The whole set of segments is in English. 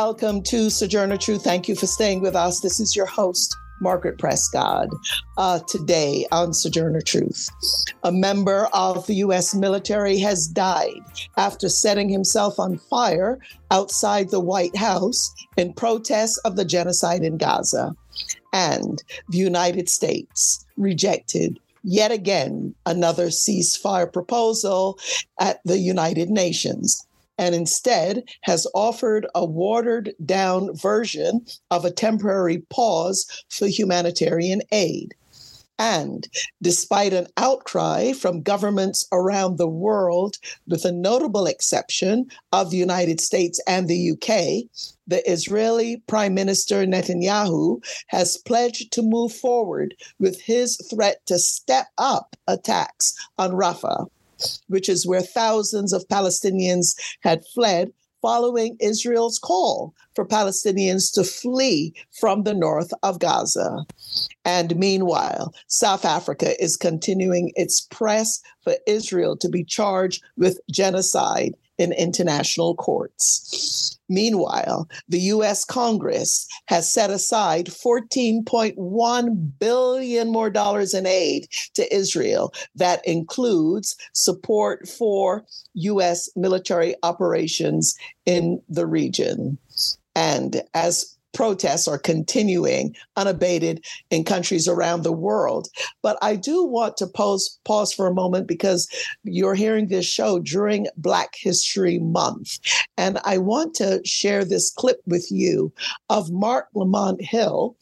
Welcome to Sojourner Truth. Thank you for staying with us. This is your host, Margaret Prescott. Uh, today on Sojourner Truth, a member of the U.S. military has died after setting himself on fire outside the White House in protest of the genocide in Gaza. And the United States rejected yet again another ceasefire proposal at the United Nations and instead has offered a watered down version of a temporary pause for humanitarian aid. And despite an outcry from governments around the world, with a notable exception of the United States and the UK, the Israeli Prime Minister Netanyahu has pledged to move forward with his threat to step up attacks on Rafah which is where thousands of Palestinians had fled following Israel's call for Palestinians to flee from the north of Gaza. And meanwhile, South Africa is continuing its press for Israel to be charged with genocide in international courts. Meanwhile, the US Congress has set aside 14.1 billion more dollars in aid to Israel that includes support for US military operations in the region. And as protests are continuing unabated in countries around the world. But I do want to pause, pause for a moment because you're hearing this show during Black History Month. And I want to share this clip with you of Mark Lamont Hill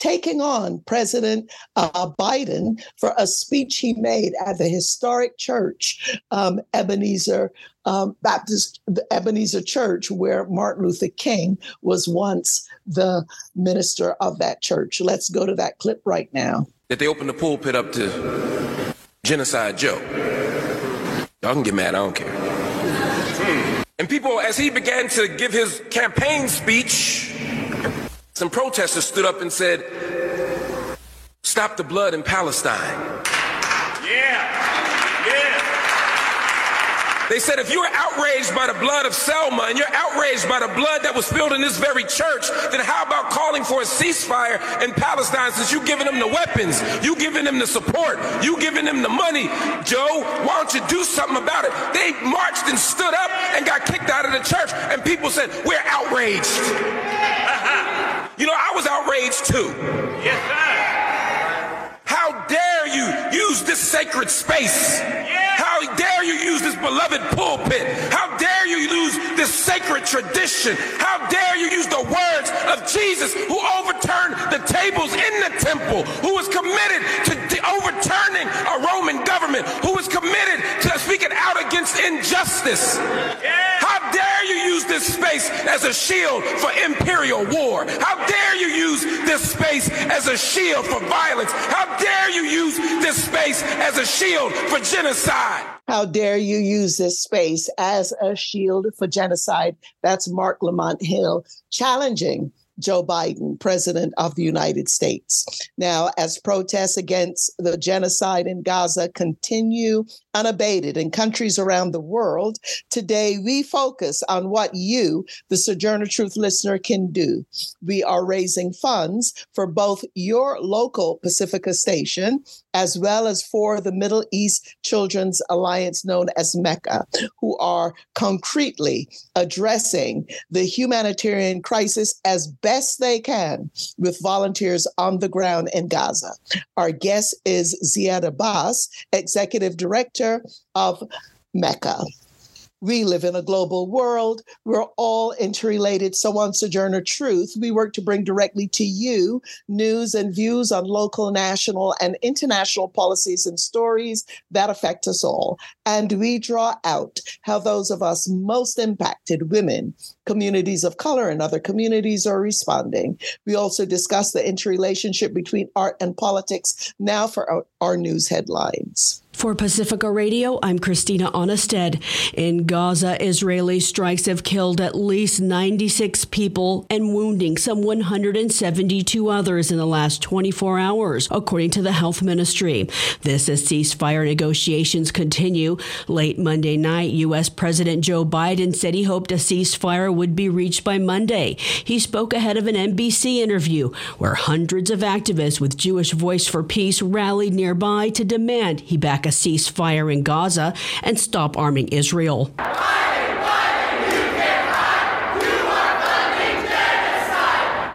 taking on President uh, Biden for a speech he made at the historic church, um, Ebenezer um, Baptist, the Ebenezer Church, where Martin Luther King was once the minister of that church. Let's go to that clip right now. That they opened the pulpit up to Genocide Joe. Y'all can get mad, I don't care. And people, as he began to give his campaign speech, some protesters stood up and said, Stop the blood in Palestine. Yeah, yeah. They said, if you're outraged by the blood of Selma and you're outraged by the blood that was spilled in this very church, then how about calling for a ceasefire in Palestine since you giving them the weapons, you giving them the support, you giving them the money? Joe, why don't you do something about it? They marched and stood up and got kicked out of the church, and people said, we're outraged. You know, I was outraged too. Yes, sir. How dare you use this sacred space? How dare you use this beloved pulpit? How dare you use this sacred tradition? How dare you use the words of Jesus who overturned the tables in the temple, who was committed to overturning a Roman government, who was committed to speaking out against injustice? How dare you use this space as a shield for imperial war? How dare you use this space as a shield for violence? This space as a shield for genocide? How dare you use this space as a shield for genocide? That's Mark Lamont Hill challenging Joe Biden, President of the United States. Now, as protests against the genocide in Gaza continue unabated in countries around the world, today we focus on what you, the Sojourner Truth listener, can do. We are raising funds for both your local Pacifica station as well as for the Middle East Children's Alliance, known as MECA, who are concretely addressing the humanitarian crisis as best they can with volunteers on the ground in Gaza. Our guest is Ziad Abbas, Executive Director of MECA. We live in a global world. We're all interrelated. So on Sojourner Truth, we work to bring directly to you news and views on local, national, and international policies and stories that affect us all. And we draw out how those of us most impacted, women, communities of color, and other communities are responding. We also discuss the interrelationship between art and politics now for our, our news headlines. For Pacifica Radio, I'm Christina Aanestad. In Gaza, Israeli strikes have killed at least 96 people and wounding some 172 others in the last 24 hours, according to the health ministry. This as ceasefire negotiations continue. Late Monday night, U.S. President Joe Biden said he hoped a ceasefire would be reached by Monday. He spoke ahead of an NBC interview where hundreds of activists with Jewish Voice for Peace rallied nearby to demand he back a ceasefire in Gaza and stop arming Israel.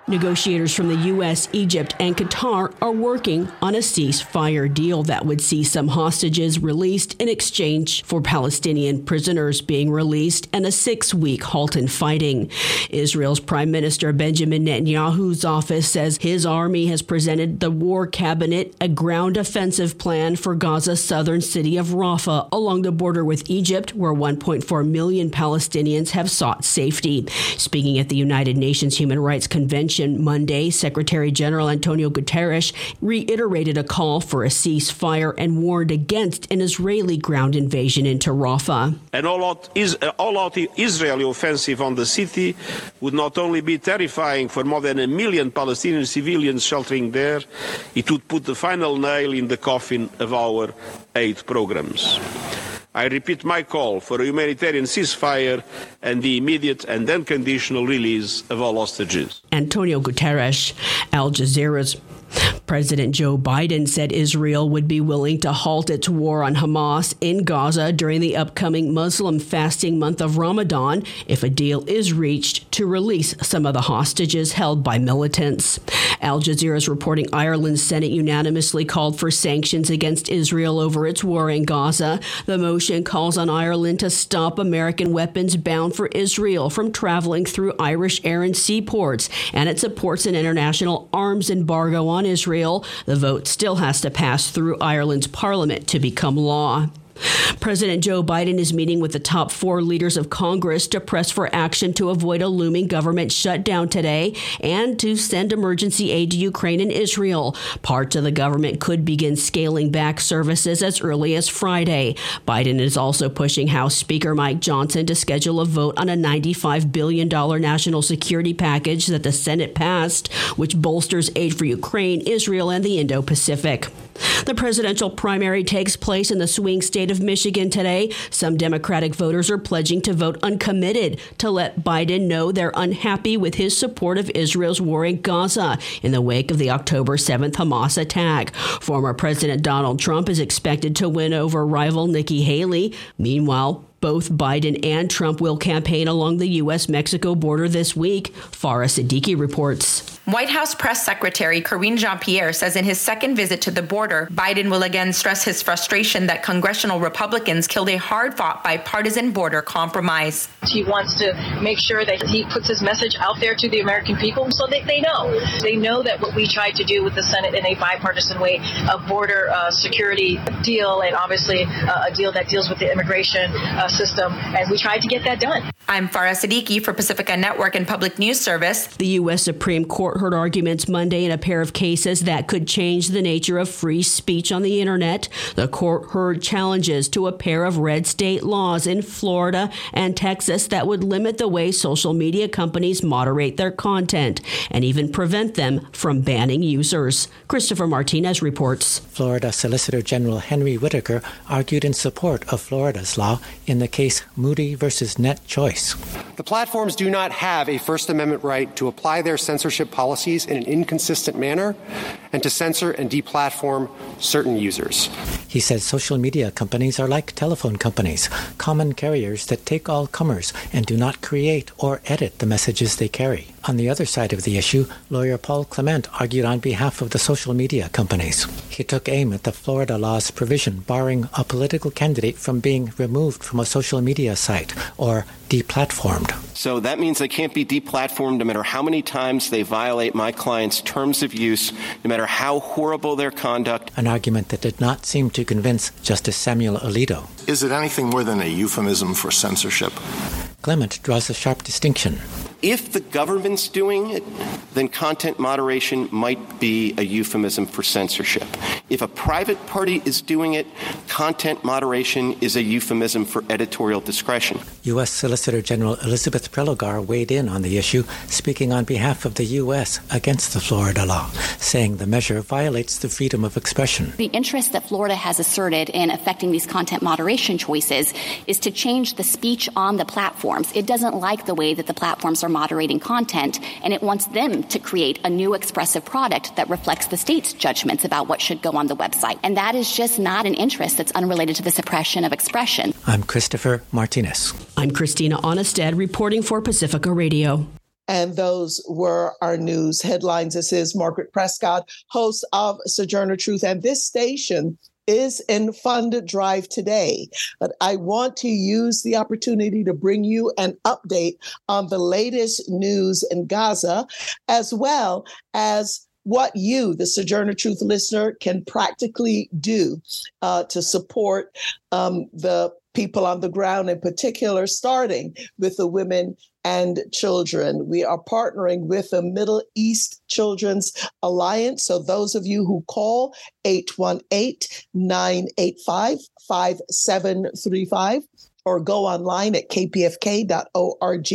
Negotiators from the U.S., Egypt, and Qatar are working on a ceasefire deal that would see some hostages released in exchange for Palestinian prisoners being released and a six week halt in fighting. Israel's Prime Minister Benjamin Netanyahu's office says his army has presented the war cabinet a ground offensive plan for Gaza's southern city of Rafah along the border with Egypt, where 1.4 million Palestinians have sought safety. Speaking at the United Nations Human Rights Convention, Monday, Secretary General Antonio Guterres reiterated a call for a ceasefire and warned against an Israeli ground invasion into Rafah. An all-out, uh, all-out Israeli offensive on the city would not only be terrifying for more than a million Palestinian civilians sheltering there, it would put the final nail in the coffin of our aid programs. I repeat my call for a humanitarian ceasefire and the immediate and unconditional release of all hostages. Antonio Guterres, Al Jazeera's President Joe Biden said Israel would be willing to halt its war on Hamas in Gaza during the upcoming Muslim fasting month of Ramadan if a deal is reached to release some of the hostages held by militants. Al Jazeera is reporting Ireland's Senate unanimously called for sanctions against Israel over its war in Gaza. The motion calls on Ireland to stop American weapons bound for Israel from traveling through Irish air and seaports, and it supports an international arms embargo on Israel. The vote still has to pass through Ireland's parliament to become law. President Joe Biden is meeting with the top four leaders of Congress to press for action to avoid a looming government shutdown today and to send emergency aid to Ukraine and Israel. Parts of the government could begin scaling back services as early as Friday. Biden is also pushing House Speaker Mike Johnson to schedule a vote on a $95 billion national security package that the Senate passed, which bolsters aid for Ukraine, Israel, and the Indo Pacific. The presidential primary takes place in the swing state of Michigan today. Some Democratic voters are pledging to vote uncommitted to let Biden know they're unhappy with his support of Israel's war in Gaza in the wake of the October 7th Hamas attack. Former President Donald Trump is expected to win over rival Nikki Haley. Meanwhile, both Biden and Trump will campaign along the U.S. Mexico border this week, Farah Siddiqui reports. White House Press Secretary Karine Jean Pierre says in his second visit to the border, Biden will again stress his frustration that congressional Republicans killed a hard fought bipartisan border compromise. He wants to make sure that he puts his message out there to the American people so that they know. They know that what we tried to do with the Senate in a bipartisan way, a border uh, security deal, and obviously uh, a deal that deals with the immigration uh, system, and we tried to get that done. I'm Farah Siddiqui for Pacifica Network and Public News Service. The U.S. Supreme Court heard arguments Monday in a pair of cases that could change the nature of free speech on the internet. The court heard challenges to a pair of red state laws in Florida and Texas that would limit the way social media companies moderate their content and even prevent them from banning users. Christopher Martinez reports. Florida Solicitor General Henry Whitaker argued in support of Florida's law in the case Moody versus NetChoice. The platforms do not have a First Amendment right to apply their censorship policies in an inconsistent manner and to censor and deplatform certain users. He says social media companies are like telephone companies, common carriers that take all comers and do not create or edit the messages they carry. On the other side of the issue, lawyer Paul Clement argued on behalf of the social media companies. He took aim at the Florida law's provision barring a political candidate from being removed from a social media site or deplatformed. So that means they can't be deplatformed no matter how many times they violate my client's terms of use, no matter how horrible their conduct. An argument that did not seem to convince Justice Samuel Alito. Is it anything more than a euphemism for censorship? Clement draws a sharp distinction. If the government's doing it, then content moderation might be a euphemism for censorship. If a private party is doing it, content moderation is a euphemism for editorial discretion. U.S. Solicitor General Elizabeth Prelogar weighed in on the issue, speaking on behalf of the U.S. against the Florida law, saying the measure violates the freedom of expression. The interest that Florida has asserted in affecting these content moderation choices is to change the speech on the platforms. It doesn't like the way that the platforms are moderating content, and it wants them to create a new expressive product that reflects the state's judgments about what should go on the website. And that is just not an interest that's unrelated to the suppression of expression. I'm Christopher Martinez. I'm Christina Aanestad reporting for Pacifica Radio. And those were our news headlines. This is Margaret Prescott, host of Sojourner Truth. And this station is in fund drive today. But I want to use the opportunity to bring you an update on the latest news in Gaza, as well as what you, the Sojourner Truth listener, can practically do uh, to support um, the people on the ground, in particular, starting with the women and children. We are partnering with the Middle East Children's Alliance. So, those of you who call 818 985 5735 or go online at kpfk.org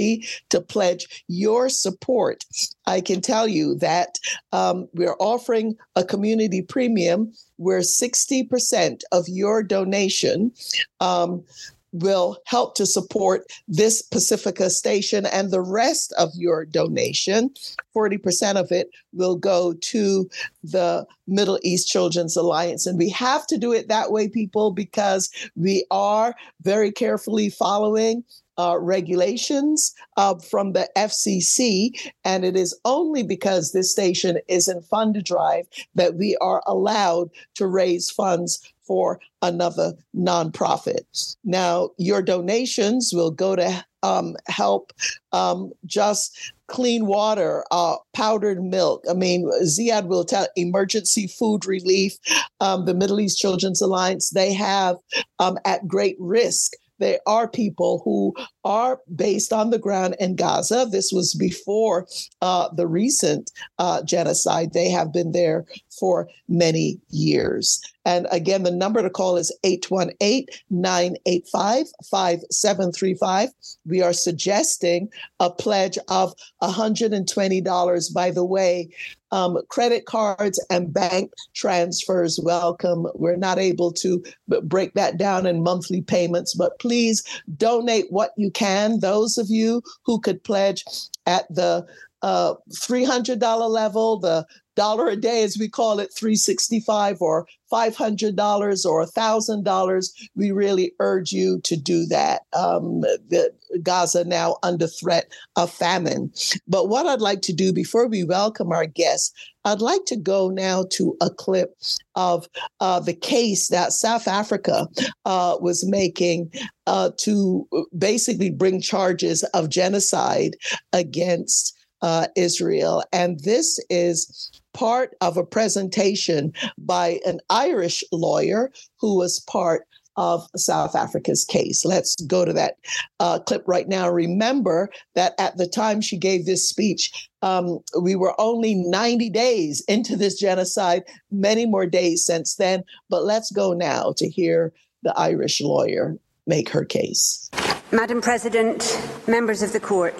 to pledge your support. I can tell you that um, we're offering a community premium where 60% of your donation um, will help to support this Pacifica station and the rest of your donation. 40% of it will go to the Middle East Children's Alliance. And we have to do it that way, people, because we are very carefully following uh, regulations uh, from the FCC. And it is only because this station is in Fund Drive that we are allowed to raise funds for another nonprofit. Now, your donations will go to um, help um, just clean water, uh, powdered milk. I mean, Ziad will tell emergency food relief. Um, the Middle East Children's Alliance, they have um, at great risk there are people who are based on the ground in Gaza. This was before uh, the recent uh, genocide. They have been there for many years. And again, the number to call is 818 985 5735. We are suggesting a pledge of $120. By the way, um, credit cards and bank transfers welcome. We're not able to break that down in monthly payments, but please donate what you can. Those of you who could pledge at the uh, $300 level, the dollar a day, as we call it, 365 or $500 or $1,000, we really urge you to do that. Um, the, Gaza now under threat of famine. But what I'd like to do before we welcome our guests, I'd like to go now to a clip of uh, the case that South Africa uh, was making uh, to basically bring charges of genocide against uh, Israel. And this is part of a presentation by an Irish lawyer who was part of South Africa's case. Let's go to that uh, clip right now. Remember that at the time she gave this speech, um, we were only 90 days into this genocide, many more days since then. But let's go now to hear the Irish lawyer make her case. Madam President, members of the court,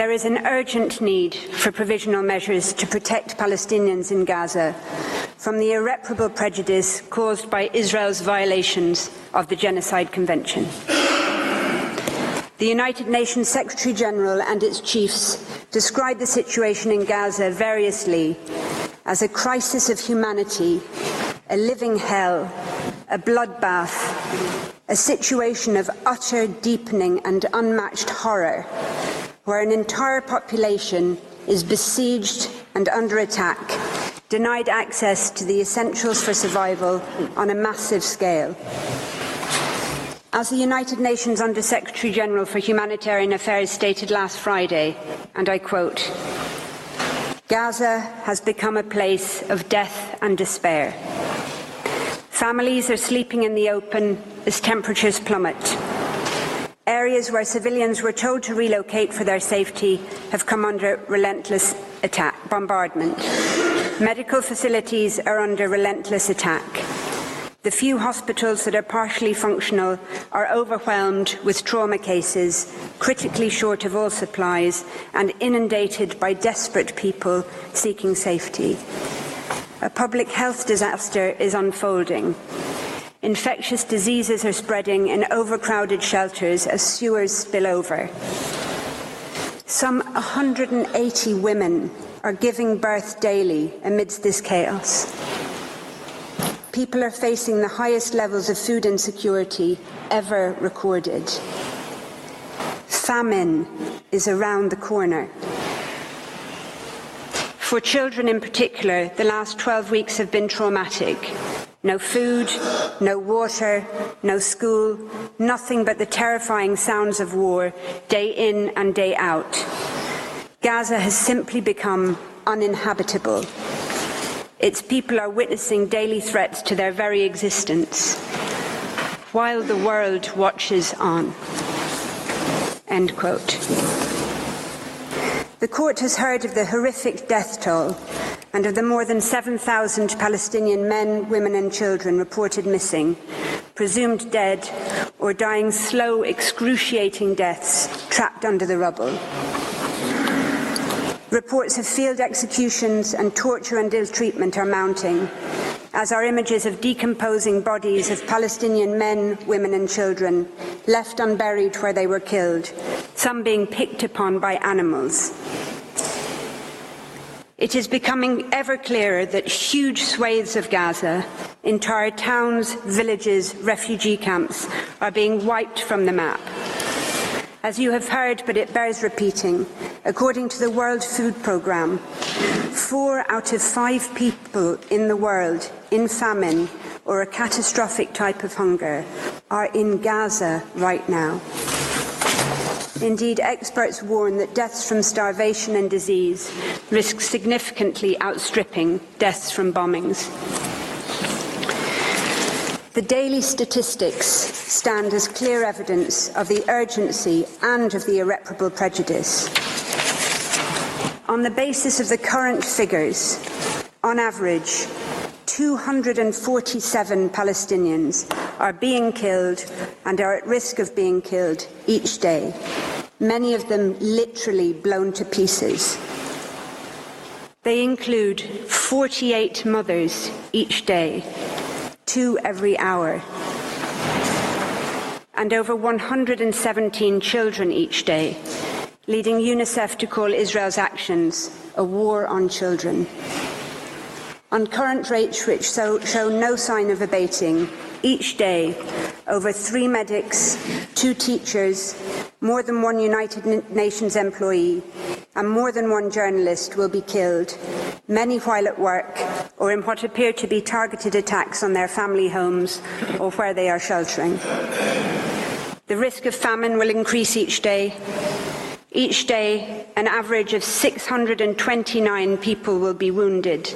there is an urgent need for provisional measures to protect Palestinians in Gaza from the irreparable prejudice caused by Israel's violations of the Genocide Convention. The United Nations Secretary General and its chiefs described the situation in Gaza variously as a crisis of humanity, a living hell, a bloodbath, a situation of utter deepening and unmatched horror where an entire population is besieged and under attack, denied access to the essentials for survival on a massive scale. As the United Nations Under Secretary General for Humanitarian Affairs stated last Friday, and I quote, Gaza has become a place of death and despair. Families are sleeping in the open as temperatures plummet. Areas where civilians were told to relocate for their safety have come under relentless attack, bombardment. Medical facilities are under relentless attack. The few hospitals that are partially functional are overwhelmed with trauma cases, critically short of all supplies, and inundated by desperate people seeking safety. A public health disaster is unfolding. Infectious diseases are spreading in overcrowded shelters as sewers spill over. Some 180 women are giving birth daily amidst this chaos. People are facing the highest levels of food insecurity ever recorded. Famine is around the corner. For children in particular, the last 12 weeks have been traumatic. No food, no water, no school, nothing but the terrifying sounds of war, day in and day out. Gaza has simply become uninhabitable. Its people are witnessing daily threats to their very existence, while the world watches on. End quote. The court has heard of the horrific death toll and of the more than 7,000 Palestinian men, women, and children reported missing, presumed dead, or dying slow, excruciating deaths trapped under the rubble. Reports of field executions and torture and ill treatment are mounting, as are images of decomposing bodies of Palestinian men, women, and children left unburied where they were killed, some being picked upon by animals. It is becoming ever clearer that huge swathes of Gaza, entire towns, villages, refugee camps, are being wiped from the map. As you have heard, but it bears repeating, according to the World Food Programme, four out of five people in the world in famine or a catastrophic type of hunger are in Gaza right now. Indeed, experts warn that deaths from starvation and disease risk significantly outstripping deaths from bombings. The daily statistics stand as clear evidence of the urgency and of the irreparable prejudice. On the basis of the current figures, on average, 247 Palestinians are being killed and are at risk of being killed each day, many of them literally blown to pieces. They include 48 mothers each day two every hour, and over 117 children each day, leading UNICEF to call Israel's actions a war on children. On current rates which show no sign of abating, each day, over three medics, two teachers, more than one United Nations employee, and more than one journalist will be killed, many while at work or in what appear to be targeted attacks on their family homes or where they are sheltering. The risk of famine will increase each day. Each day, an average of 629 people will be wounded,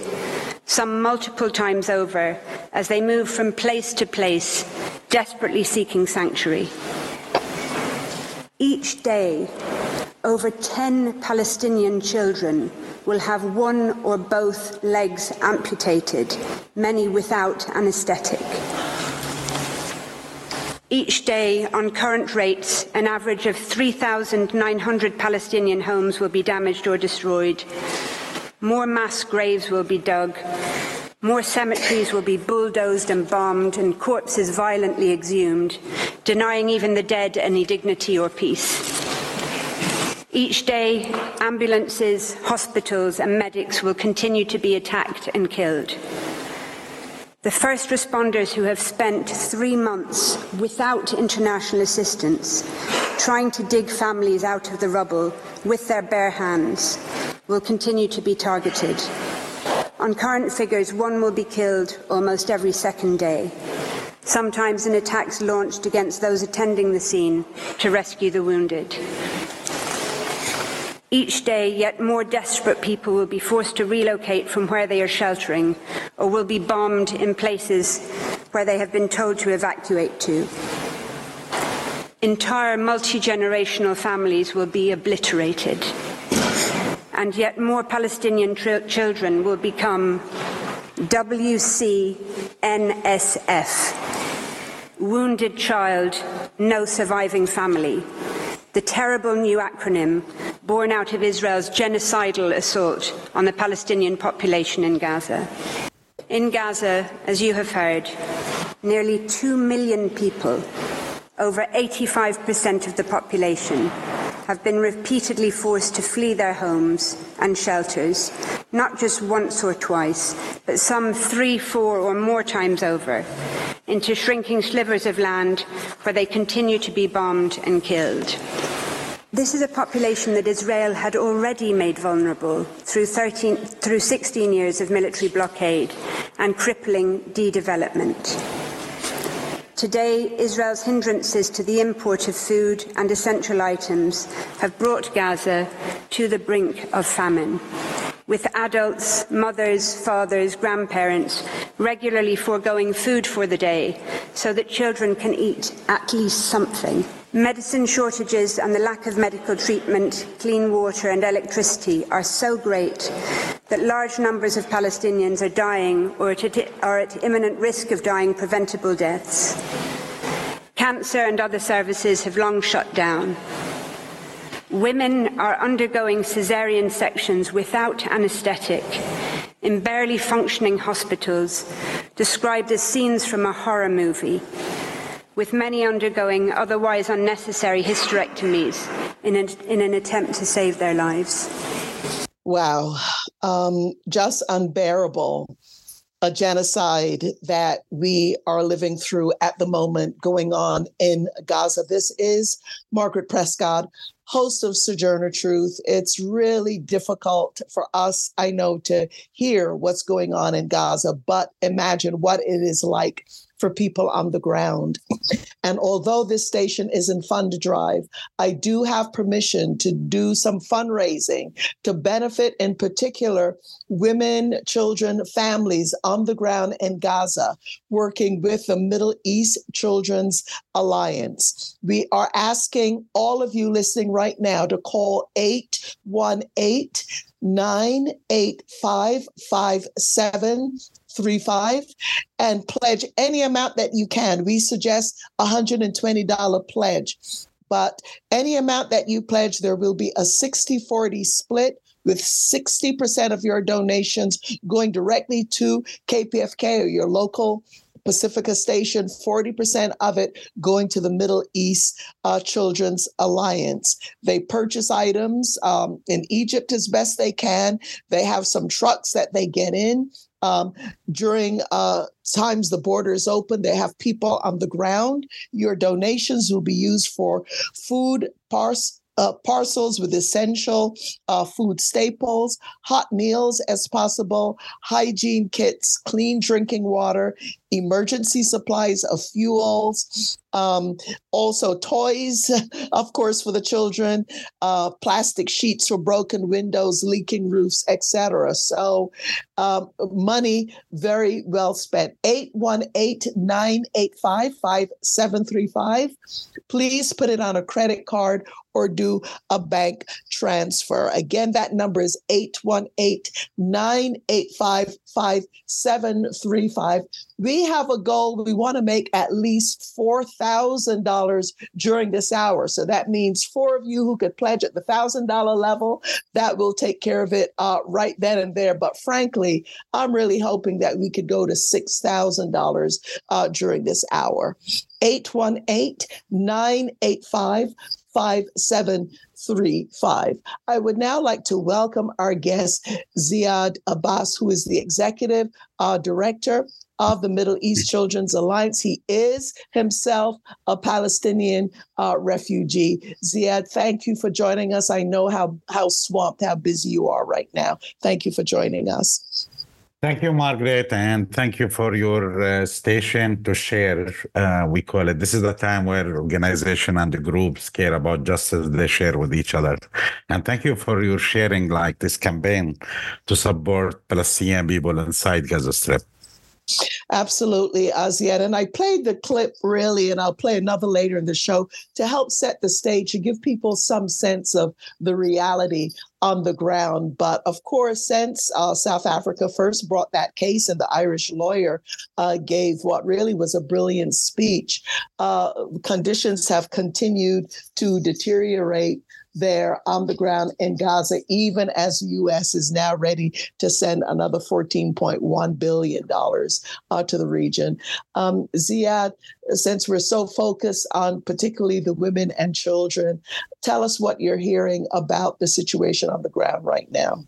some multiple times over, as they move from place to place, desperately seeking sanctuary. Each day, over 10 Palestinian children will have one or both legs amputated, many without anaesthetic. Each day, on current rates, an average of 3,900 Palestinian homes will be damaged or destroyed. More mass graves will be dug. More cemeteries will be bulldozed and bombed and corpses violently exhumed, denying even the dead any dignity or peace. Each day, ambulances, hospitals, and medics will continue to be attacked and killed. The first responders who have spent three months without international assistance trying to dig families out of the rubble with their bare hands will continue to be targeted. On current figures, one will be killed almost every second day, sometimes in attacks launched against those attending the scene to rescue the wounded. Each day, yet more desperate people will be forced to relocate from where they are sheltering or will be bombed in places where they have been told to evacuate to. Entire multi generational families will be obliterated. and yet more Palestinian children will become WCNSF Wounded Child, No Surviving Family. The terrible new acronym born out of Israel's genocidal assault on the Palestinian population in Gaza. In Gaza, as you have heard, nearly 2 million people, over 85% of the population, have been repeatedly forced to flee their homes and shelters, not just once or twice, but some three, four, or more times over, into shrinking slivers of land where they continue to be bombed and killed. This is a population that Israel had already made vulnerable through, 13, through 16 years of military blockade and crippling de-development. Today, Israel's hindrances to the import of food and essential items have brought Gaza to the brink of famine, with adults, mothers, fathers, grandparents regularly foregoing food for the day so that children can eat at least something. Medicine shortages and the lack of medical treatment, clean water, and electricity are so great that large numbers of Palestinians are dying or are at imminent risk of dying preventable deaths. Cancer and other services have long shut down. Women are undergoing caesarean sections without anaesthetic in barely functioning hospitals, described as scenes from a horror movie with many undergoing otherwise unnecessary hysterectomies in an, in an attempt to save their lives. Wow, um, just unbearable. A genocide that we are living through at the moment going on in Gaza. This is Margaret Prescott, host of Sojourner Truth. It's really difficult for us, I know, to hear what's going on in Gaza, but imagine what it is like for people on the ground. And although this station is in Fund Drive, I do have permission to do some fundraising to benefit, in particular, women, children, families on the ground in Gaza, working with the Middle East Children's Alliance. We are asking all of you listening right now to call 818 985 5735 and pledge any amount that you can. We suggest a $120 pledge. But any amount that you pledge, there will be a 60 40 split with 60% of your donations going directly to KPFK or your local Pacifica Station, 40% of it going to the Middle East uh, Children's Alliance. They purchase items um, in Egypt as best they can. They have some trucks that they get in. Um, during uh, times the border is open, they have people on the ground. Your donations will be used for food, parts, uh, parcels with essential uh, food staples, hot meals as possible, hygiene kits, clean drinking water, emergency supplies of fuels, um, also toys, of course, for the children, uh, plastic sheets for broken windows, leaking roofs, etc. So, um, money very well spent. 818 985 5735. Please put it on a credit card or do a bank transfer. Again, that number is 818 985 5735. We have a goal. We want to make at least $4,000 during this hour. So that means four of you who could pledge at the $1,000 level, that will take care of it uh, right then and there. But frankly, I'm really hoping that we could go to $6,000 uh, during this hour. 818 985 5735. I would now like to welcome our guest, Ziad Abbas, who is the executive uh, director of the Middle East Children's Alliance. He is himself a Palestinian uh, refugee. Ziad, thank you for joining us. I know how, how swamped, how busy you are right now. Thank you for joining us. Thank you, Margaret, and thank you for your uh, station to share. Uh, we call it. This is the time where organization and the groups care about justice. They share with each other, and thank you for your sharing, like this campaign to support Palestinian people inside Gaza Strip. Absolutely, Aziad. And I played the clip really, and I'll play another later in the show to help set the stage to give people some sense of the reality on the ground. But of course, since uh, South Africa first brought that case and the Irish lawyer uh, gave what really was a brilliant speech, uh, conditions have continued to deteriorate there on the ground in Gaza, even as the U.S. is now ready to send another $14.1 billion uh, to the region. Um, Ziad, since we're so focused on particularly the women and children, tell us what you're hearing about the situation on the ground right now.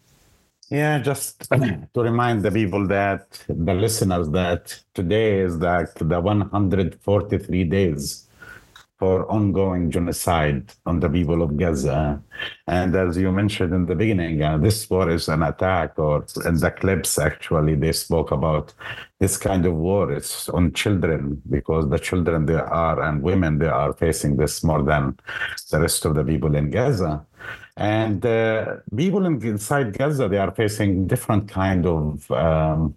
Yeah, just to remind the people that the listeners that today is like the 143 days for ongoing genocide on the people of Gaza. And as you mentioned in the beginning, uh, this war is an attack, or in the clips, actually, they spoke about this kind of war. It's on children because the children they are and women they are facing this more than the rest of the people in Gaza. And uh, people inside Gaza, they are facing different kind of um,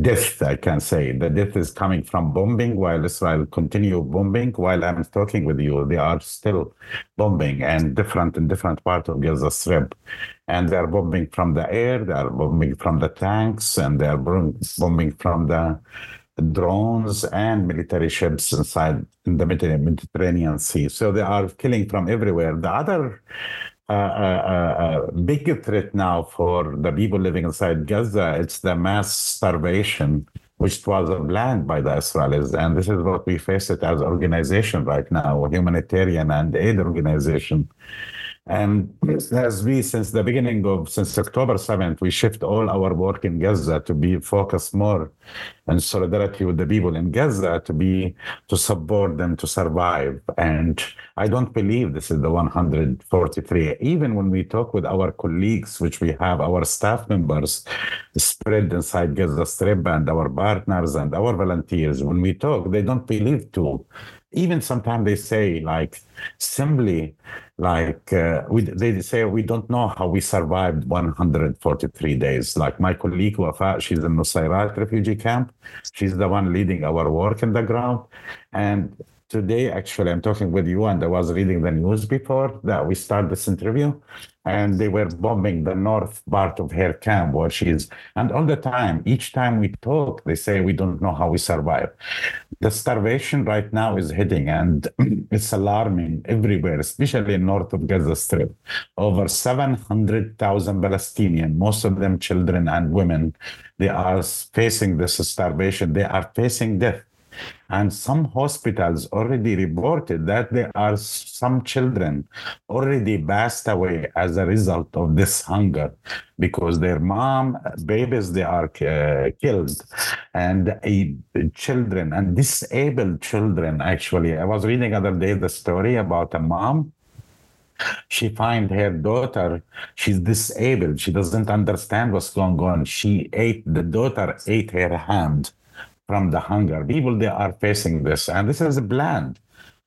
death, I can say. The death is coming from bombing while Israel continue bombing. While I'm talking with you, they are still bombing and different in different parts of Gaza Strip. And they are bombing from the air, they are bombing from the tanks, and they are bombing from the drones and military ships inside in the Mediterranean Sea. So they are killing from everywhere. The other a, a, big threat now for the people living inside Gaza. It's the mass starvation, which was planned by the Israelis. And this is what we face it as organization right now, humanitarian and aid organization. And as we, since the beginning of, since October 7th, we shift all our work in Gaza to be focused more in solidarity with the people in Gaza to be, to support them to survive. And I don't believe this is the 143. Even when we talk with our colleagues, which we have our staff members spread inside Gaza Strip and our partners and our volunteers, when we talk, they don't believe too even sometimes they say like simply like uh, we, they say we don't know how we survived 143 days. Like my colleague wafa she's in the Nuseirat refugee camp. She's the one leading our work in the ground. And today actually i'm talking with you and i was reading the news before that we start this interview and they were bombing the north part of her camp where she is. And all the time each time we talk they say we don't know how we survive. The starvation right now is hitting and it's alarming everywhere especially north of gaza strip. Over 700000 palestinians most of them children and women they are facing this starvation. They are facing death and some hospitals already reported that there are some children already passed away as a result of this hunger because their mom, babies, they are uh, killed. And children and disabled children, actually. I was reading other day the story about a mom she find her daughter she's disabled she doesn't understand what's going on she ate the daughter ate her hand from the hunger. People, they are facing this, and this is planned.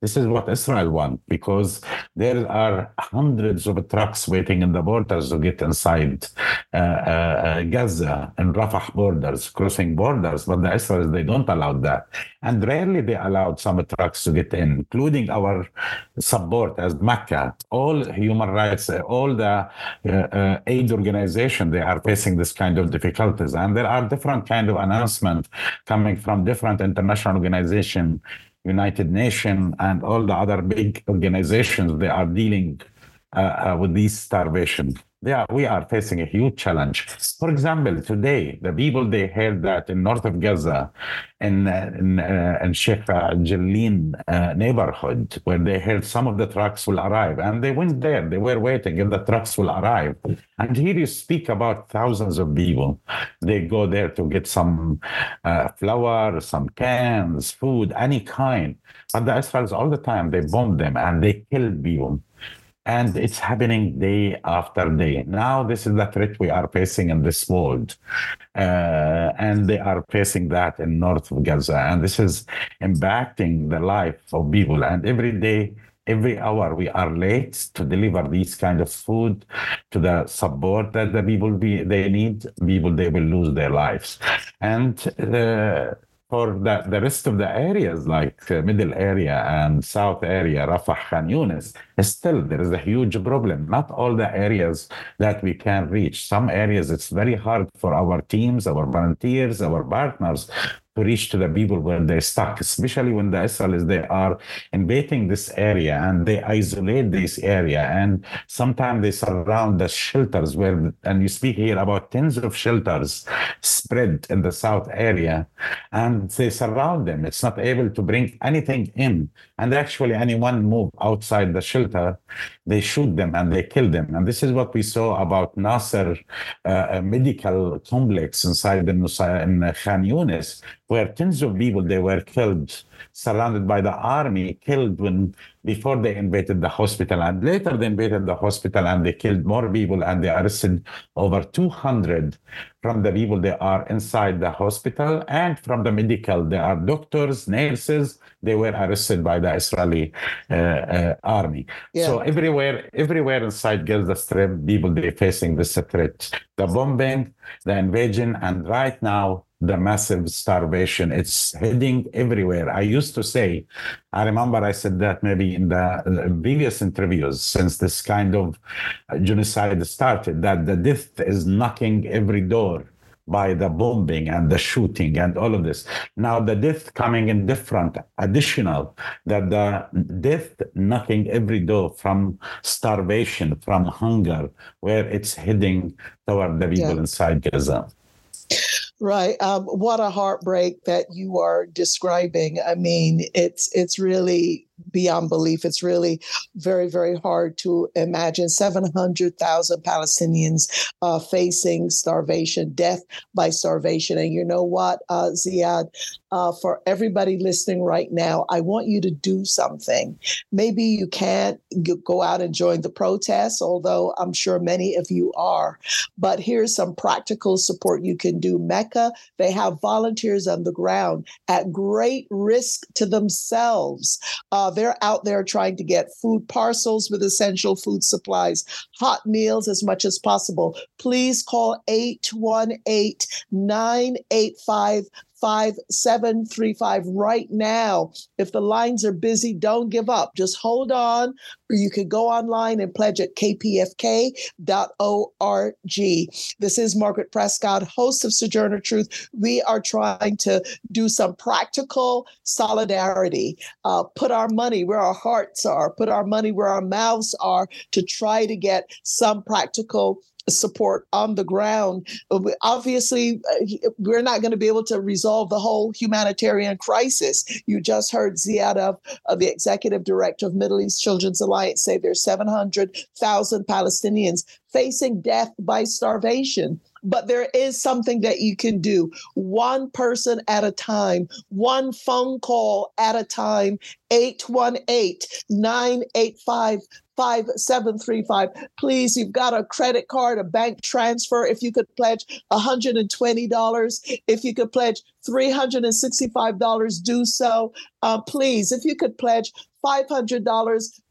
This is what Israel wants because there are hundreds of trucks waiting in the borders to get inside uh, uh, Gaza and Rafah borders, crossing borders. But the Israelis, they don't allow that. And rarely they allowed some trucks to get in, including our support as MECA. All human rights, all the uh, uh, aid organization, they are facing this kind of difficulties. And there are different kind of announcements coming from different international organizations United Nations, and all the other big organizations, they are dealing uh, uh, with this starvation yeah, we are facing a huge challenge. For example, today, the people they heard that in north of Gaza, in in, uh, in Sheikh Ijlin uh, neighborhood, where they heard some of the trucks will arrive, and they went there. They were waiting, and the trucks will arrive. And here you speak about thousands of people. They go there to get some uh, flour, some cans, food, any kind. But the Israelis all the time they bomb them and they kill people and it's happening day after day. Now, this is the threat we are facing in this world, uh, and they are facing that in north of Gaza, and this is impacting the life of people. And every day, every hour, we are late to deliver these kind of food to the support that the people be, they need. People they will lose their lives, and. Uh, for the, the rest of the areas like uh, middle area and south area, Rafah, Khan Yunis, still there is a huge problem. Not all the areas that we can reach. Some areas it's very hard for our teams, our volunteers, our partners to reach to the people where they're stuck, especially when the Israelis they are invading this area and they isolate this area and sometimes they surround the shelters where and you speak here about tens of shelters spread in the south area and they surround them. It's not able to bring anything in. And actually anyone move outside the shelter, they shoot them and they kill them. And this is what we saw about Nasser uh, medical complex inside the in Khan Yunis where tens of people they were killed, surrounded by the army, killed when before they invaded the hospital, and later they invaded the hospital and they killed more people and they arrested over 200 from the people they are inside the hospital and from the medical. There are doctors, nurses. They were arrested by the Israeli uh, uh, army. Yeah. So everywhere, everywhere inside Gaza Strip, people they're facing this threat: the bombing, the invasion, and right now the massive starvation. It's heading everywhere. I used to say, I remember I said that maybe in the uh, previous interviews since this kind of uh, genocide started, that the death is knocking every door by the bombing and the shooting and all of this. Now the death coming in different, additional, that the death knocking every door from starvation, from hunger, where it's heading toward the people yeah. inside Gaza. Right. Um, what a heartbreak that you are describing. I mean, it's it's really beyond belief. It's really very, very hard to imagine 700,000 Palestinians uh, facing starvation, death by starvation. And you know what, uh, Zeiad, uh, for everybody listening right now, I want you to do something. Maybe you can't go out and join the protests, although I'm sure many of you are. But here's some practical support you can do. MECA, they have volunteers on the ground at great risk to themselves. Uh, Uh, they're out there trying to get food parcels with essential food supplies, hot meals as much as possible. Please call 818 985 5735 right now. If the lines are busy, don't give up. Just hold on, or you can go online and pledge at kpfk.org. This is Margaret Prescott, host of Sojourner Truth. We are trying to do some practical solidarity, uh, put our money where our hearts are, put our money where our mouths are to try to get some practical support on the ground. Obviously, uh, we're not going to be able to resolve the whole humanitarian crisis. You just heard Ziad of, the executive director of Middle East Children's Alliance say there's 700,000 Palestinians facing death by starvation. But there is something that you can do one person at a time, one phone call at a time, 818 985 5735. Please, you've got a credit card, a bank transfer. If you could pledge $120, if you could pledge $365, do so. Uh, please, if you could pledge $500,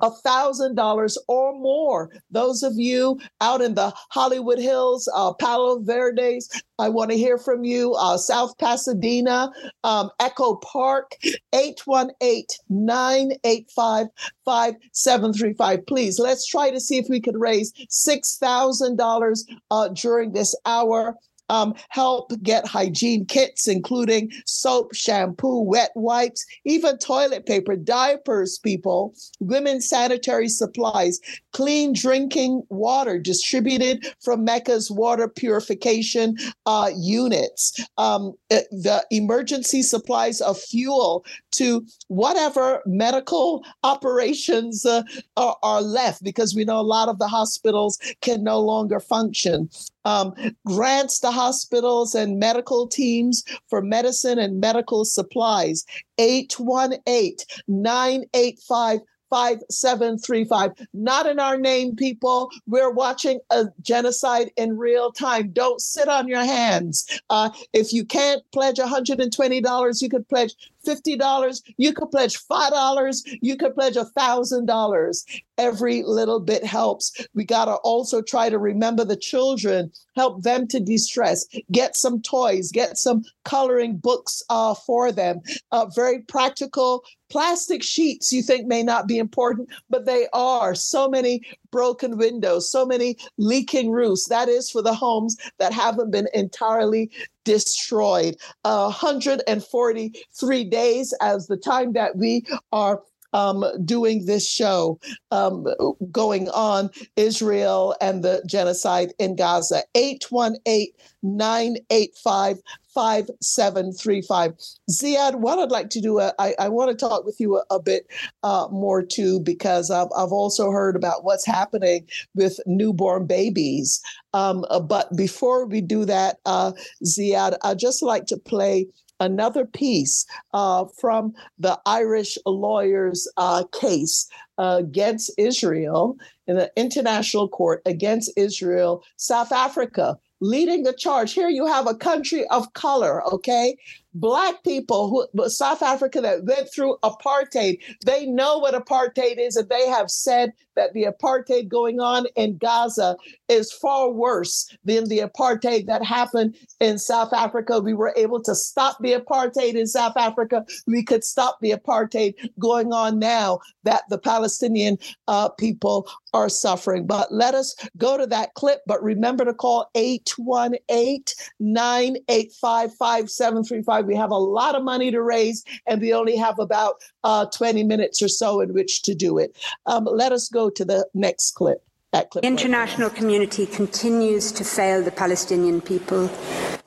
$1,000 or more. Those of you out in the Hollywood Hills, uh, Palo Verdes, I want to hear from you. Uh, South Pasadena, um, Echo Park, 818 985 5735. Please, let's try to see if we could raise $6,000 uh, during this hour um, help get hygiene kits, including soap, shampoo, wet wipes, even toilet paper, diapers, people, women's sanitary supplies, clean drinking water distributed from MECA's water purification uh, units, um, eh, the emergency supplies of fuel to whatever medical operations uh, are, are, left, because we know a lot of the hospitals can no longer function um, grants to hospitals and medical teams for medicine and medical supplies. 818 985 5735. Not in our name, people. We're watching a genocide in real time. Don't sit on your hands. Uh, if you can't pledge $120, you could pledge $50. You could pledge $5. You could pledge $1,000. Every little bit helps. We got to also try to remember the children, help them to de stress, get some toys, get some coloring books uh, for them. Uh, very practical plastic sheets you think may not be important, but they are. So many broken windows, so many leaking roofs. That is for the homes that haven't been entirely destroyed. Uh, 143 days as the time that we are um, doing this show um, going on Israel and the genocide in Gaza. 818 985 5735. Zeiad, what I'd like to do, uh, I, I want to talk with you a, a bit uh, more too, because I've, I've also heard about what's happening with newborn babies. Um, uh, but before we do that, uh, Zeiad, I'd just like to play another piece uh, from the Irish lawyer's uh, case against Israel in the international court against Israel, South Africa leading the charge. Here you have a country of color, okay? Black people who South Africa that went through apartheid, they know what apartheid is, and they have said that the apartheid going on in Gaza is far worse than the apartheid that happened in South Africa. We were able to stop the apartheid in South Africa. We could stop the apartheid going on now that the Palestinian uh, people are suffering. But let us go to that clip. But remember to call 818 985 5735. We have a lot of money to raise, and we only have about uh, 20 minutes or so in which to do it. Um, let us go to the next clip. The international community continues to fail the Palestinian people,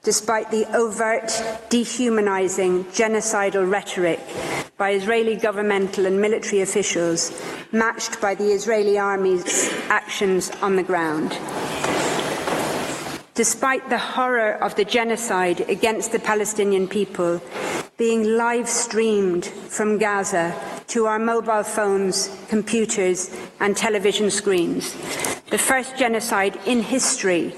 despite the overt, dehumanizing, genocidal rhetoric by Israeli governmental and military officials, matched by the Israeli army's actions on the ground. Despite the horror of the genocide against the Palestinian people being live streamed from Gaza to our mobile phones, computers, and television screens. The first genocide in history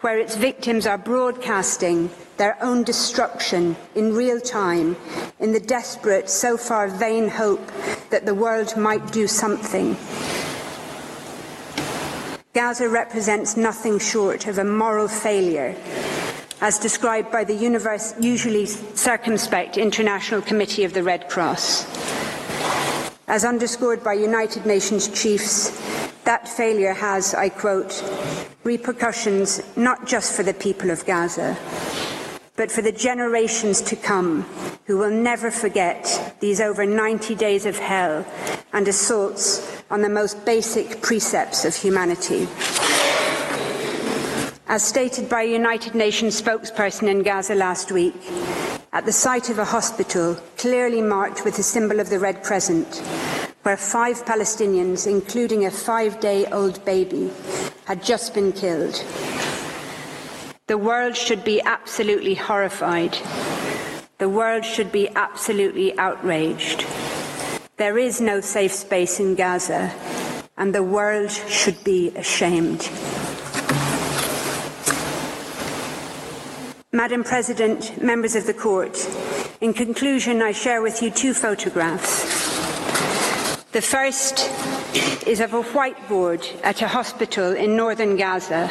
where its victims are broadcasting their own destruction in real time in the desperate, so far vain hope that the world might do something. Gaza represents nothing short of a moral failure as described by the universe, usually circumspect International Committee of the Red Cross. As underscored by United Nations chiefs, that failure has, I quote, repercussions not just for the people of Gaza, but for the generations to come who will never forget these over 90 days of hell and assaults on the most basic precepts of humanity. As stated by a United Nations spokesperson in Gaza last week, at the site of a hospital clearly marked with the symbol of the Red Crescent, where five Palestinians, including a five day old baby, had just been killed. The world should be absolutely horrified. The world should be absolutely outraged. There is no safe space in Gaza, and the world should be ashamed. Madam President, members of the court, in conclusion, I share with you two photographs. The first is of a whiteboard at a hospital in northern Gaza,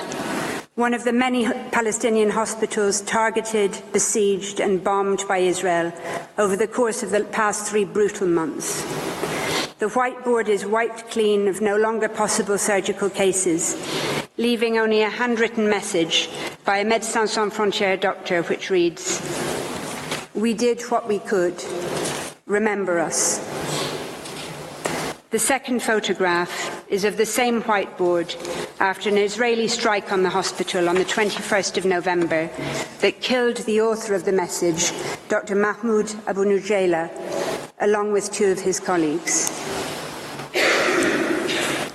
one of the many Palestinian hospitals targeted, besieged, and bombed by Israel over the course of the past three brutal months. The whiteboard is wiped clean of no longer possible surgical cases, leaving only a handwritten message by a Médecins Sans Frontières doctor, which reads We did what we could. Remember us. The second photograph is of the same whiteboard after an Israeli strike on the hospital on the 21st of November that killed the author of the message, Dr. Mahmoud Abu Nujayla, along with two of his colleagues.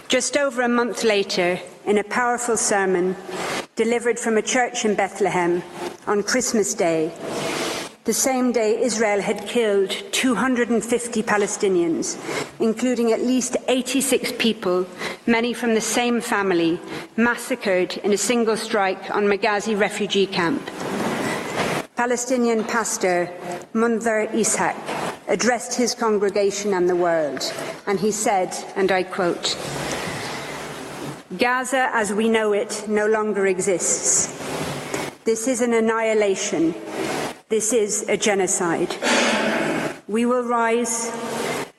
Just over a month later, in a powerful sermon delivered from a church in Bethlehem on Christmas Day, the same day Israel had killed 250 Palestinians, including at least 86 people, many from the same family, massacred in a single strike on Maghazi refugee camp. Palestinian pastor Mundhir Ishaq addressed his congregation and the world, and he said, and I quote, Gaza as we know it no longer exists. This is an annihilation. This is a genocide. We will rise.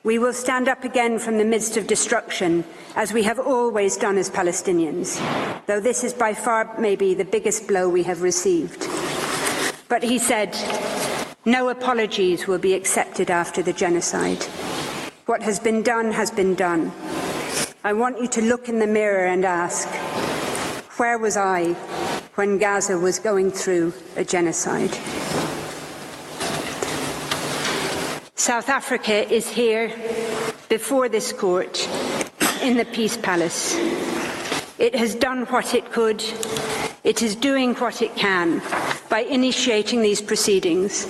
We will stand up again from the midst of destruction, as we have always done as Palestinians, though this is by far maybe the biggest blow we have received. But he said, no apologies will be accepted after the genocide. What has been done has been done. I want you to look in the mirror and ask, where was I when Gaza was going through a genocide? South Africa is here before this court in the Peace Palace. It has done what it could. It is doing what it can by initiating these proceedings,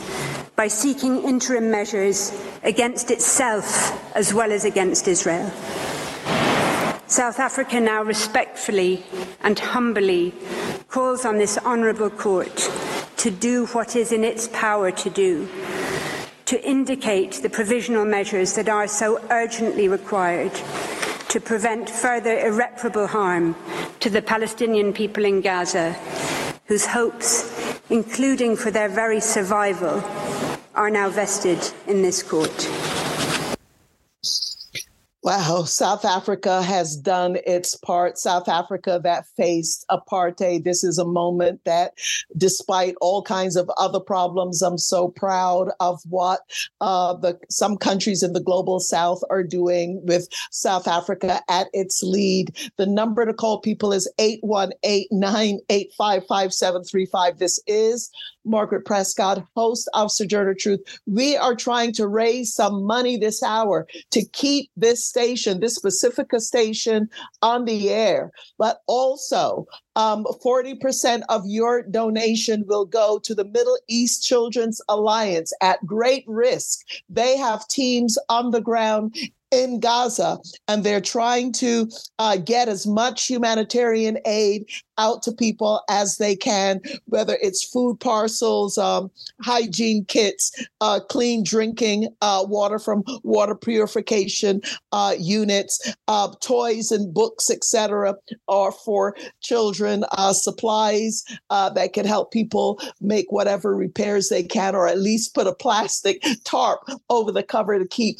by seeking interim measures against itself as well as against Israel. South Africa now respectfully and humbly calls on this honourable court to do what is in its power to do, to indicate the provisional measures that are so urgently required to prevent further irreparable harm to the Palestinian people in Gaza, whose hopes, including for their very survival, are now vested in this court. Wow, South Africa has done its part. South Africa that faced apartheid. This is a moment that, despite all kinds of other problems, I'm so proud of what uh, the some countries in the global South are doing with South Africa at its lead. The number to call people is 818 985 5735. This is Margaret Prescott, host of Sojourner Truth. We are trying to raise some money this hour to keep this station, this Pacifica station, on the air. But also, um, 40% of your donation will go to the Middle East Children's Alliance at great risk. They have teams on the ground in Gaza, and they're trying to uh, get as much humanitarian aid out to people as they can, whether it's food parcels, um, hygiene kits, uh, clean drinking uh, water from water purification uh, units, uh, toys and books, etc., or for children, uh, supplies that can help people make whatever repairs they can, or at least put a plastic tarp over the cover to keep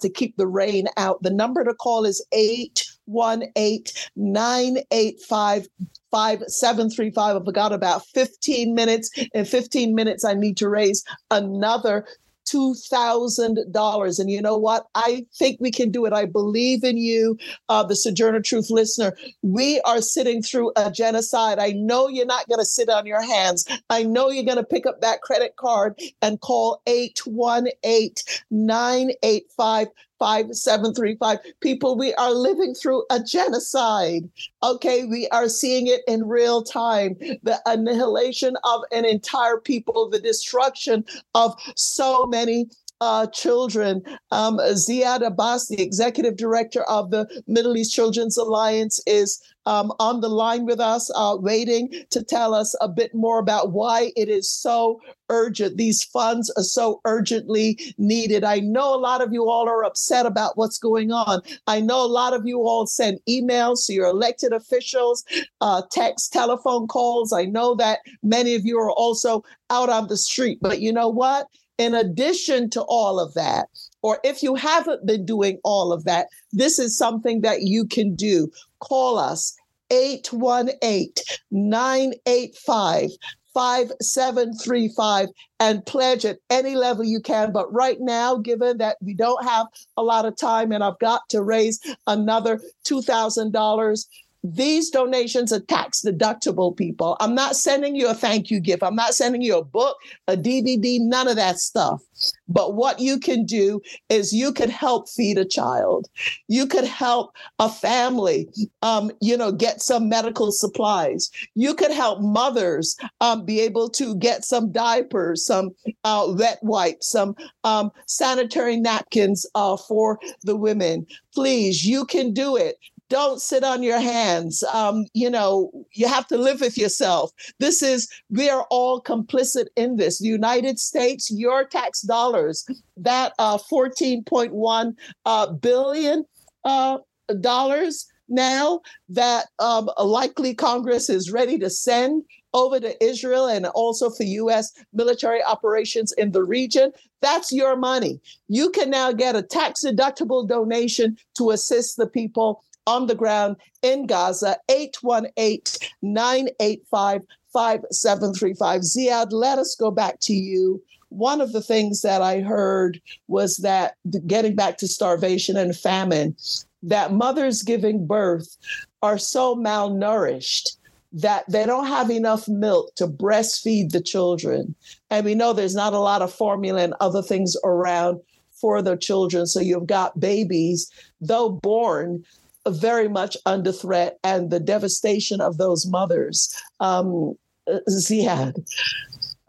to keep the rain out. The number to call is eight one eight nine eight five 5735. I've got about 15 minutes. In 15 minutes, I need to raise another $2,000. And you know what? I think we can do it. I believe in you, uh, the Sojourner Truth listener. We are sitting through a genocide. I know you're not going to sit on your hands. I know you're going to pick up that credit card and call 818 985 5735. People, we are living through a genocide. Okay, we are seeing it in real time the annihilation of an entire people, the destruction of so many uh, children. Um, Zeiad Abbas, the executive director of the Middle East Children's Alliance, is um, on the line with us, uh, waiting to tell us a bit more about why it is so urgent. These funds are so urgently needed. I know a lot of you all are upset about what's going on. I know a lot of you all send emails to your elected officials, uh, text, telephone calls. I know that many of you are also out on the street. But you know what? in addition to all of that, or if you haven't been doing all of that, this is something that you can do. Call us 818 985 5735 and pledge at any level you can. But right now, given that we don't have a lot of time and I've got to raise another $2,000, these donations are tax deductible, people. I'm not sending you a thank you gift. I'm not sending you a book, a DVD, none of that stuff. But what you can do is you can help feed a child. You could help a family, um, you know, get some medical supplies. You could help mothers um, be able to get some diapers, some uh, wet wipes, some um, sanitary napkins uh, for the women. Please, you can do it don't sit on your hands. Um, you know, you have to live with yourself. This is, we are all complicit in this. The United States, your tax dollars, that uh, 14.1 uh, billion uh, dollars now that um, likely Congress is ready to send over to Israel and also for U.S. military operations in the region. That's your money. You can now get a tax deductible donation to assist the people on the ground in Gaza, 818 985 5735. Zeiad, let us go back to you. One of the things that I heard was that getting back to starvation and famine, that mothers giving birth are so malnourished that they don't have enough milk to breastfeed the children. And we know there's not a lot of formula and other things around for the children. So you've got babies, though born, very much under threat, and the devastation of those mothers. Um, uh, Zeiad,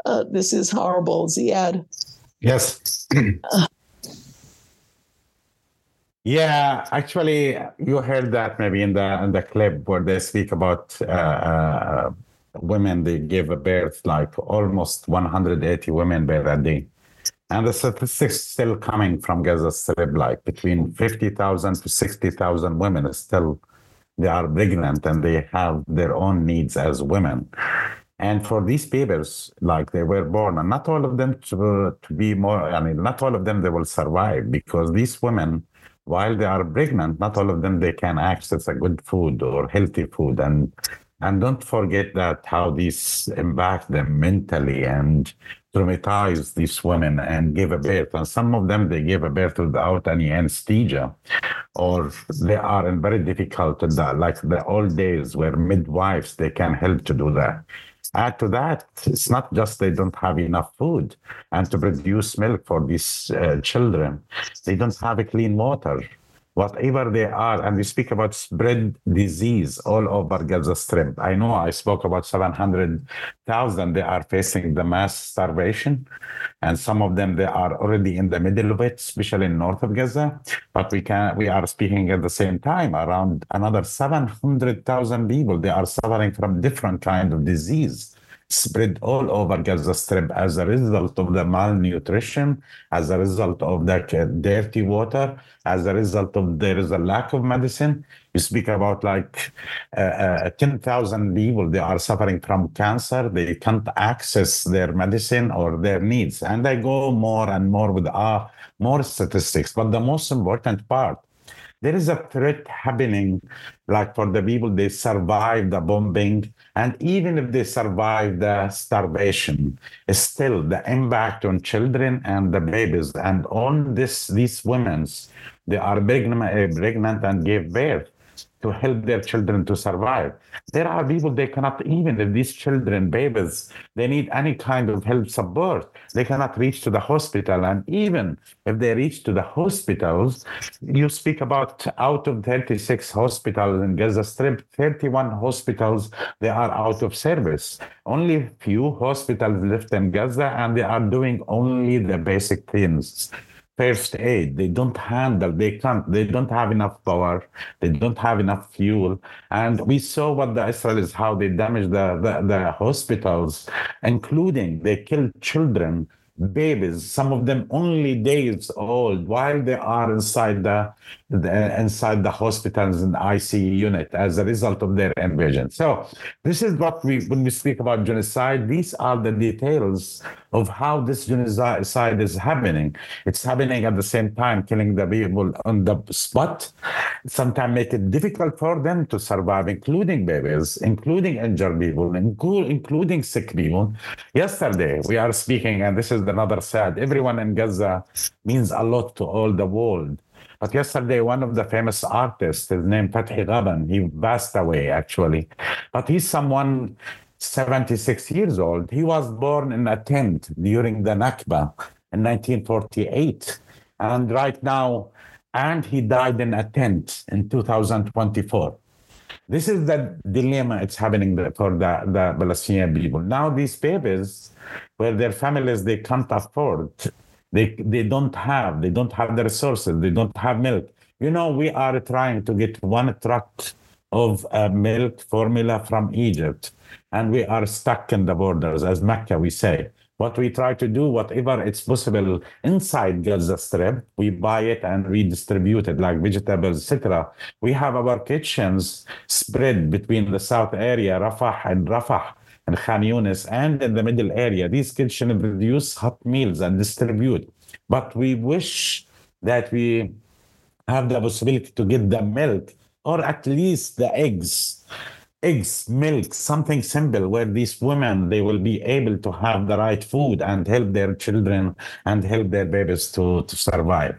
uh, this is horrible. Zeiad. Yes. Yeah, actually, you heard that maybe in the in the clip where they speak about uh, uh, women they give a birth like almost 180 women birth a day, and the statistics still coming from Gaza Strip like between 50,000 to 60,000 women still they are pregnant and they have their own needs as women. And for these babies, like they were born, and not all of them to, to be more, I mean, not all of them they will survive because these women while they are pregnant, not all of them they can access a good food or healthy food. And and don't forget that how this impact them mentally and traumatize these women and give a birth. And some of them they give a birth without any anesthesia, or they are in very difficult like the old days where midwives they can help to do that. Add to that, it's not just they don't have enough food and to produce milk for these uh, children, they don't have a clean water. Whatever they are, and we speak about spread disease all over Gaza Strip. I know I spoke about 700,000. They are facing the mass starvation, and some of them they are already in the middle of it, especially in north of Gaza. But we can we are speaking at the same time around another 700,000 people. They are suffering from different kind of disease spread all over Gaza Strip as a result of the malnutrition, as a result of the dirty water, as a result of there is a lack of medicine. You speak about like uh, uh, 10,000 people, they are suffering from cancer. They can't access their medicine or their needs. And I go more and more with uh, more statistics. But the most important part there is a threat happening like for the people they survived the bombing and even if they survive the starvation still the impact on children and the babies. And on this these women's they are pregnant, pregnant and give birth to help their children to survive. There are people they cannot even if these children, babies, they need any kind of help support, they cannot reach to the hospital. And even if they reach to the hospitals, you speak about out of 36 hospitals in Gaza Strip, 31 hospitals they are out of service. Only few hospitals left in Gaza, and they are doing only the basic things first aid. They don't handle, they can't, they don't have enough power, they don't have enough fuel. And we saw what the Israelis, how they damaged the, the, the hospitals, including they killed children babies, some of them only days old, while they are inside the, the inside the hospitals and ICU unit as a result of their invasion. So this is what we when we speak about genocide. These are the details of how this genocide is happening. It's happening at the same time, killing the people on the spot. Sometimes make it difficult for them to survive, including babies, including injured people, including sick people. Yesterday we are speaking, and this is another sad. Everyone in Gaza means a lot to all the world. But yesterday, one of the famous artists, his name Fathi Gaban, he passed away actually. But he's someone 76 years old. He was born in a tent during the Nakba in 1948. And right now, and he died in a tent in 2024. This is the dilemma it's happening for the, the Palestinian people. Now these babies, where their families, they can't afford, they, they don't have, they don't have the resources, they don't have milk. You know, we are trying to get one truck of uh, milk formula from Egypt, and we are stuck in the borders, as MECA we say. What we try to do, whatever it's possible inside Gaza Strip, we buy it and redistribute it like vegetables, etc. We have our kitchens spread between the south area, Rafah and Rafah and Khan Yunis, and in the middle area. These kitchens produce hot meals and distribute. But we wish that we have the possibility to get the milk or at least the eggs eggs milk something simple where these women they will be able to have the right food and help their children and help their babies to to survive.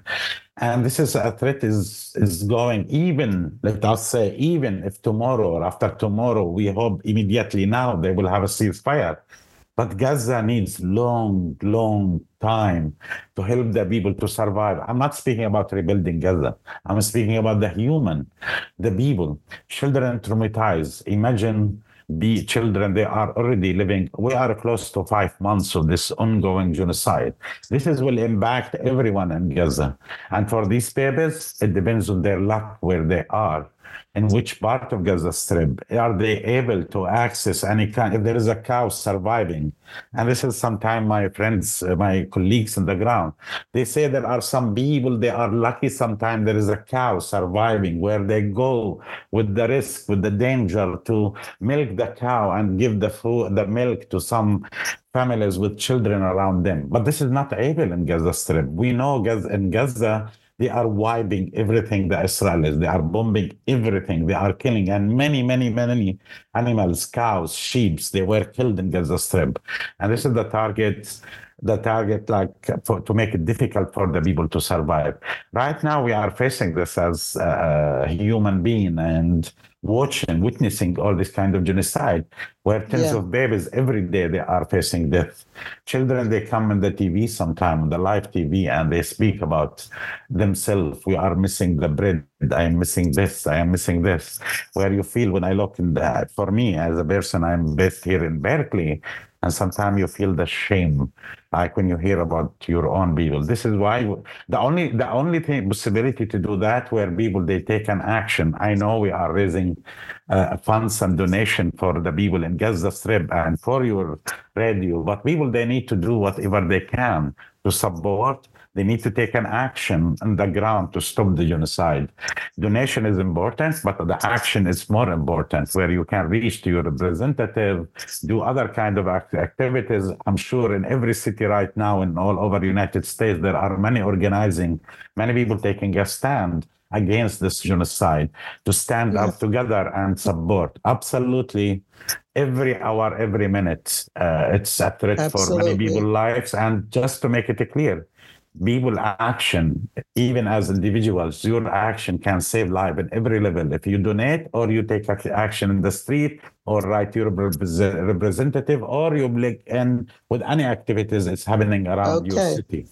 And this is a threat is is going even let us say even if tomorrow or after tomorrow we hope immediately now they will have a ceasefire but Gaza needs long, long time to help the people to survive. I'm not speaking about rebuilding Gaza. I'm speaking about the human, the people, children traumatized. Imagine the children, they are already living, we are close to five months of this ongoing genocide. This is, will impact everyone in Gaza. And for these babies, it depends on their luck where they are in which part of Gaza Strip are they able to access any kind if there is a cow surviving? And this is sometimes my friends uh, my colleagues on the ground. They say there are some people they are lucky sometimes there is a cow surviving where they go with the risk with the danger to milk the cow and give the food the milk to some families with children around them. But this is not able in Gaza Strip. We know in Gaza they are wiping everything the Israelis. They are bombing everything. They are killing. And many, many, many animals, cows, sheep, they were killed in Gaza Strip. And this is the target the target like for, to make it difficult for the people to survive right now we are facing this as a human being and watching, witnessing all this kind of genocide, where tens yeah. of babies every day they are facing death. Children, they come on the TV sometime, on the live TV, and they speak about themselves. We are missing the bread. I am missing this. I am missing this. Where you feel when I look in that, for me as a person, I'm based here in Berkeley, and sometimes you feel the shame like when you hear about your own people. This is why the only the only thing possibility to do that where people they take an action. I know we are raising uh, funds and donation for the people in gaza strip and for your radio but people they need to do whatever they can to support they need to take an action on the ground to stop the genocide. Donation is important, but the action is more important, where you can reach to your representative, do other kind of activities. I'm sure in every city right now in all over United States, there are many organizing, many people taking a stand against this genocide to stand up together and support. Absolutely, every hour, every minute, uh, it's a threat Absolutely. for many people's lives. And just to make it clear, people action, even as individuals, your action can save life at every level. If you donate or you take action in the street or write your representative or you blink in with any activities that's happening around okay. your city.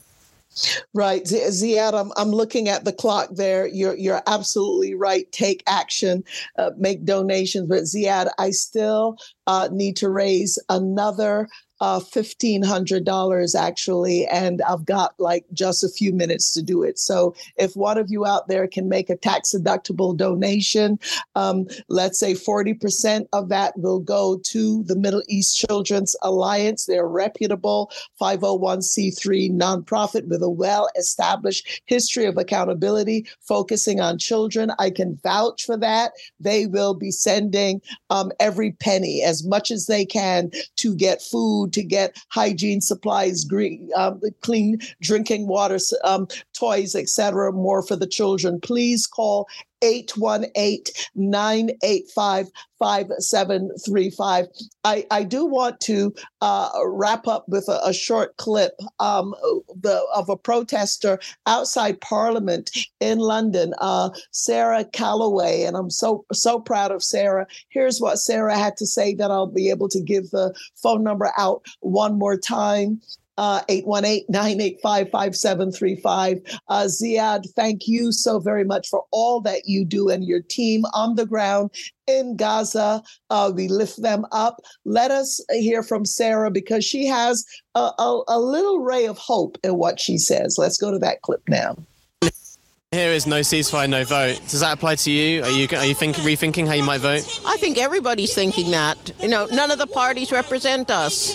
Right, Zeiad, I'm, I'm looking at the clock there. You're you're absolutely right. Take action, uh, make donations. But Zeiad, I still uh, need to raise another uh, $1,500 actually, and I've got like just a few minutes to do it. So if one of you out there can make a tax deductible donation, um, let's say 40% of that will go to the Middle East Children's Alliance. They're a reputable 501c3 nonprofit with a well established history of accountability, focusing on children. I can vouch for that. They will be sending um, every penny, as much as they can, to get food to get hygiene supplies, green, um, clean drinking water, um, toys, etc., more for the children. Please call 818-985-5735. I, I do want to uh, wrap up with a, a short clip um, the, of a protester outside Parliament in London, uh, Sarah Callaway, and I'm so so proud of Sarah. Here's what Sarah had to say. That I'll be able to give the phone number out one more time uh, 818-985-5735. Uh, Zeiad, thank you so very much for all that you do and your team on the ground in Gaza. Uh, we lift them up. Let us hear from Sarah because she has a, a, a little ray of hope in what she says. Let's go to that clip now. Here is no ceasefire, no vote. Does that apply to you? Are you are you think, rethinking how you might vote? I think everybody's thinking that. You know, none of the parties represent us,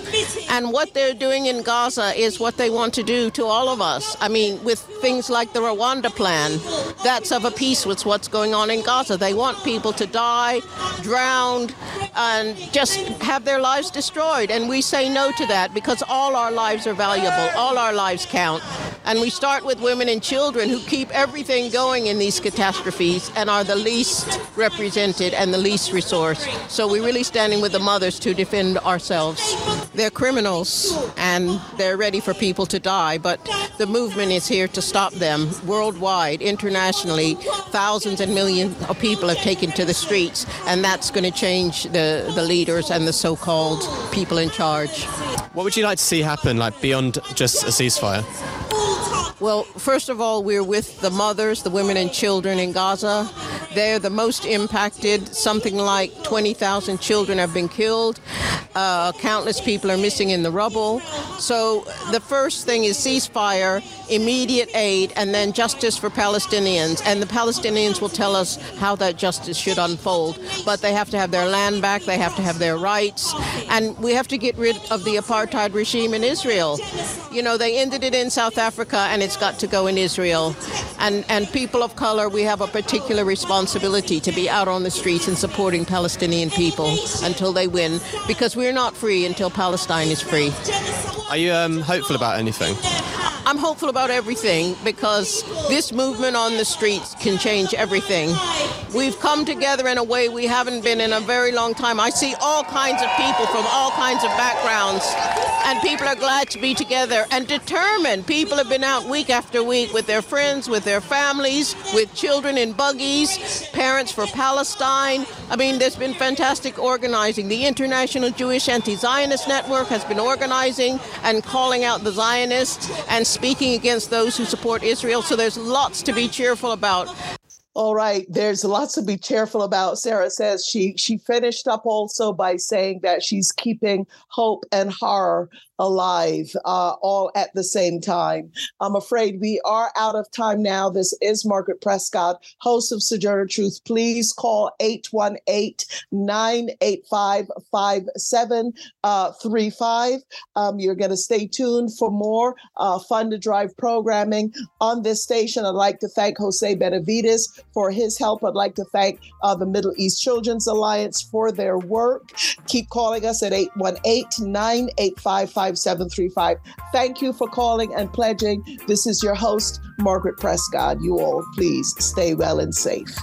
and what they're doing in Gaza is what they want to do to all of us. I mean, with things like the Rwanda plan, that's of a piece with what's going on in Gaza. They want people to die, drown, and just have their lives destroyed, and we say no to that because all our lives are valuable, all our lives count, and we start with women and children who keep everything everything going in these catastrophes and are the least represented and the least resourced. So we're really standing with the mothers to defend ourselves. They're criminals and they're ready for people to die, but the movement is here to stop them worldwide, internationally. Thousands and millions of people have taken to the streets, and that's going to change the, the leaders and the so called people in charge. What would you like to see happen, like beyond just a ceasefire? Well, first of all, we're with the mothers, the women and children in Gaza. They're the most impacted. Something like 20,000 children have been killed. Uh, countless people are missing in the rubble. So the first thing is ceasefire, immediate aid, and then justice for Palestinians. And the Palestinians will tell us how that justice should unfold. But they have to have their land back, they have to have their rights, and we have to get rid of the apartheid regime in Israel. You know, they ended it in South Africa, and it's got to go in Israel. And, and people of color, we have a particular responsibility to be out on the streets and supporting Palestinian people until they win, because we're not free until Palestine is free. Are you um, hopeful about anything? I'm hopeful about everything because this movement on the streets can change everything. We've come together in a way we haven't been in a very long time. I see all kinds of people from all kinds of backgrounds, and people are glad to be together and determined. People have been out week after week with their friends, with their families, with children in buggies, parents for Palestine. I mean, there's been fantastic organizing. The International Jewish Anti Zionist Network has been organizing and calling out the Zionists and speaking against those who support Israel. So there's lots to be cheerful about. All right, there's lots to be cheerful about. Sarah says she she finished up also by saying that she's keeping hope and horror alive uh, all at the same time. I'm afraid we are out of time now. This is Margaret Prescott, host of Sojourner Truth. Please call 818 985 5735. Um, you're going to stay tuned for more uh, Fund to Drive programming on this station. I'd like to thank Jose Benavides for his help. I'd like to thank uh, the Middle East Children's Alliance for their work. Keep calling us at 818 985 5735. Thank you for calling and pledging. This is your host, Margaret Prescott. You all, please stay well and safe.